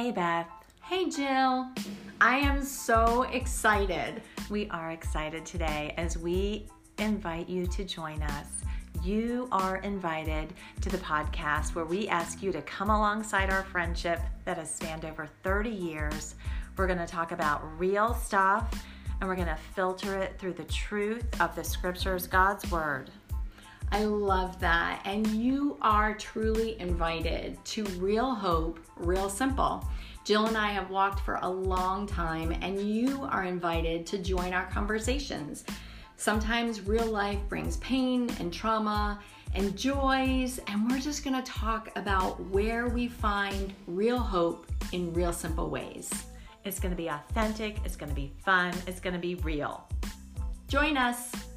Hey, Beth. Hey, Jill. I am so excited. We are excited today as we invite you to join us. You are invited to the podcast where we ask you to come alongside our friendship that has spanned over 30 years. We're going to talk about real stuff and we're going to filter it through the truth of the scriptures, God's Word. I love that. And you are truly invited to Real Hope, Real Simple. Jill and I have walked for a long time, and you are invited to join our conversations. Sometimes real life brings pain and trauma and joys, and we're just gonna talk about where we find real hope in real simple ways. It's gonna be authentic, it's gonna be fun, it's gonna be real. Join us.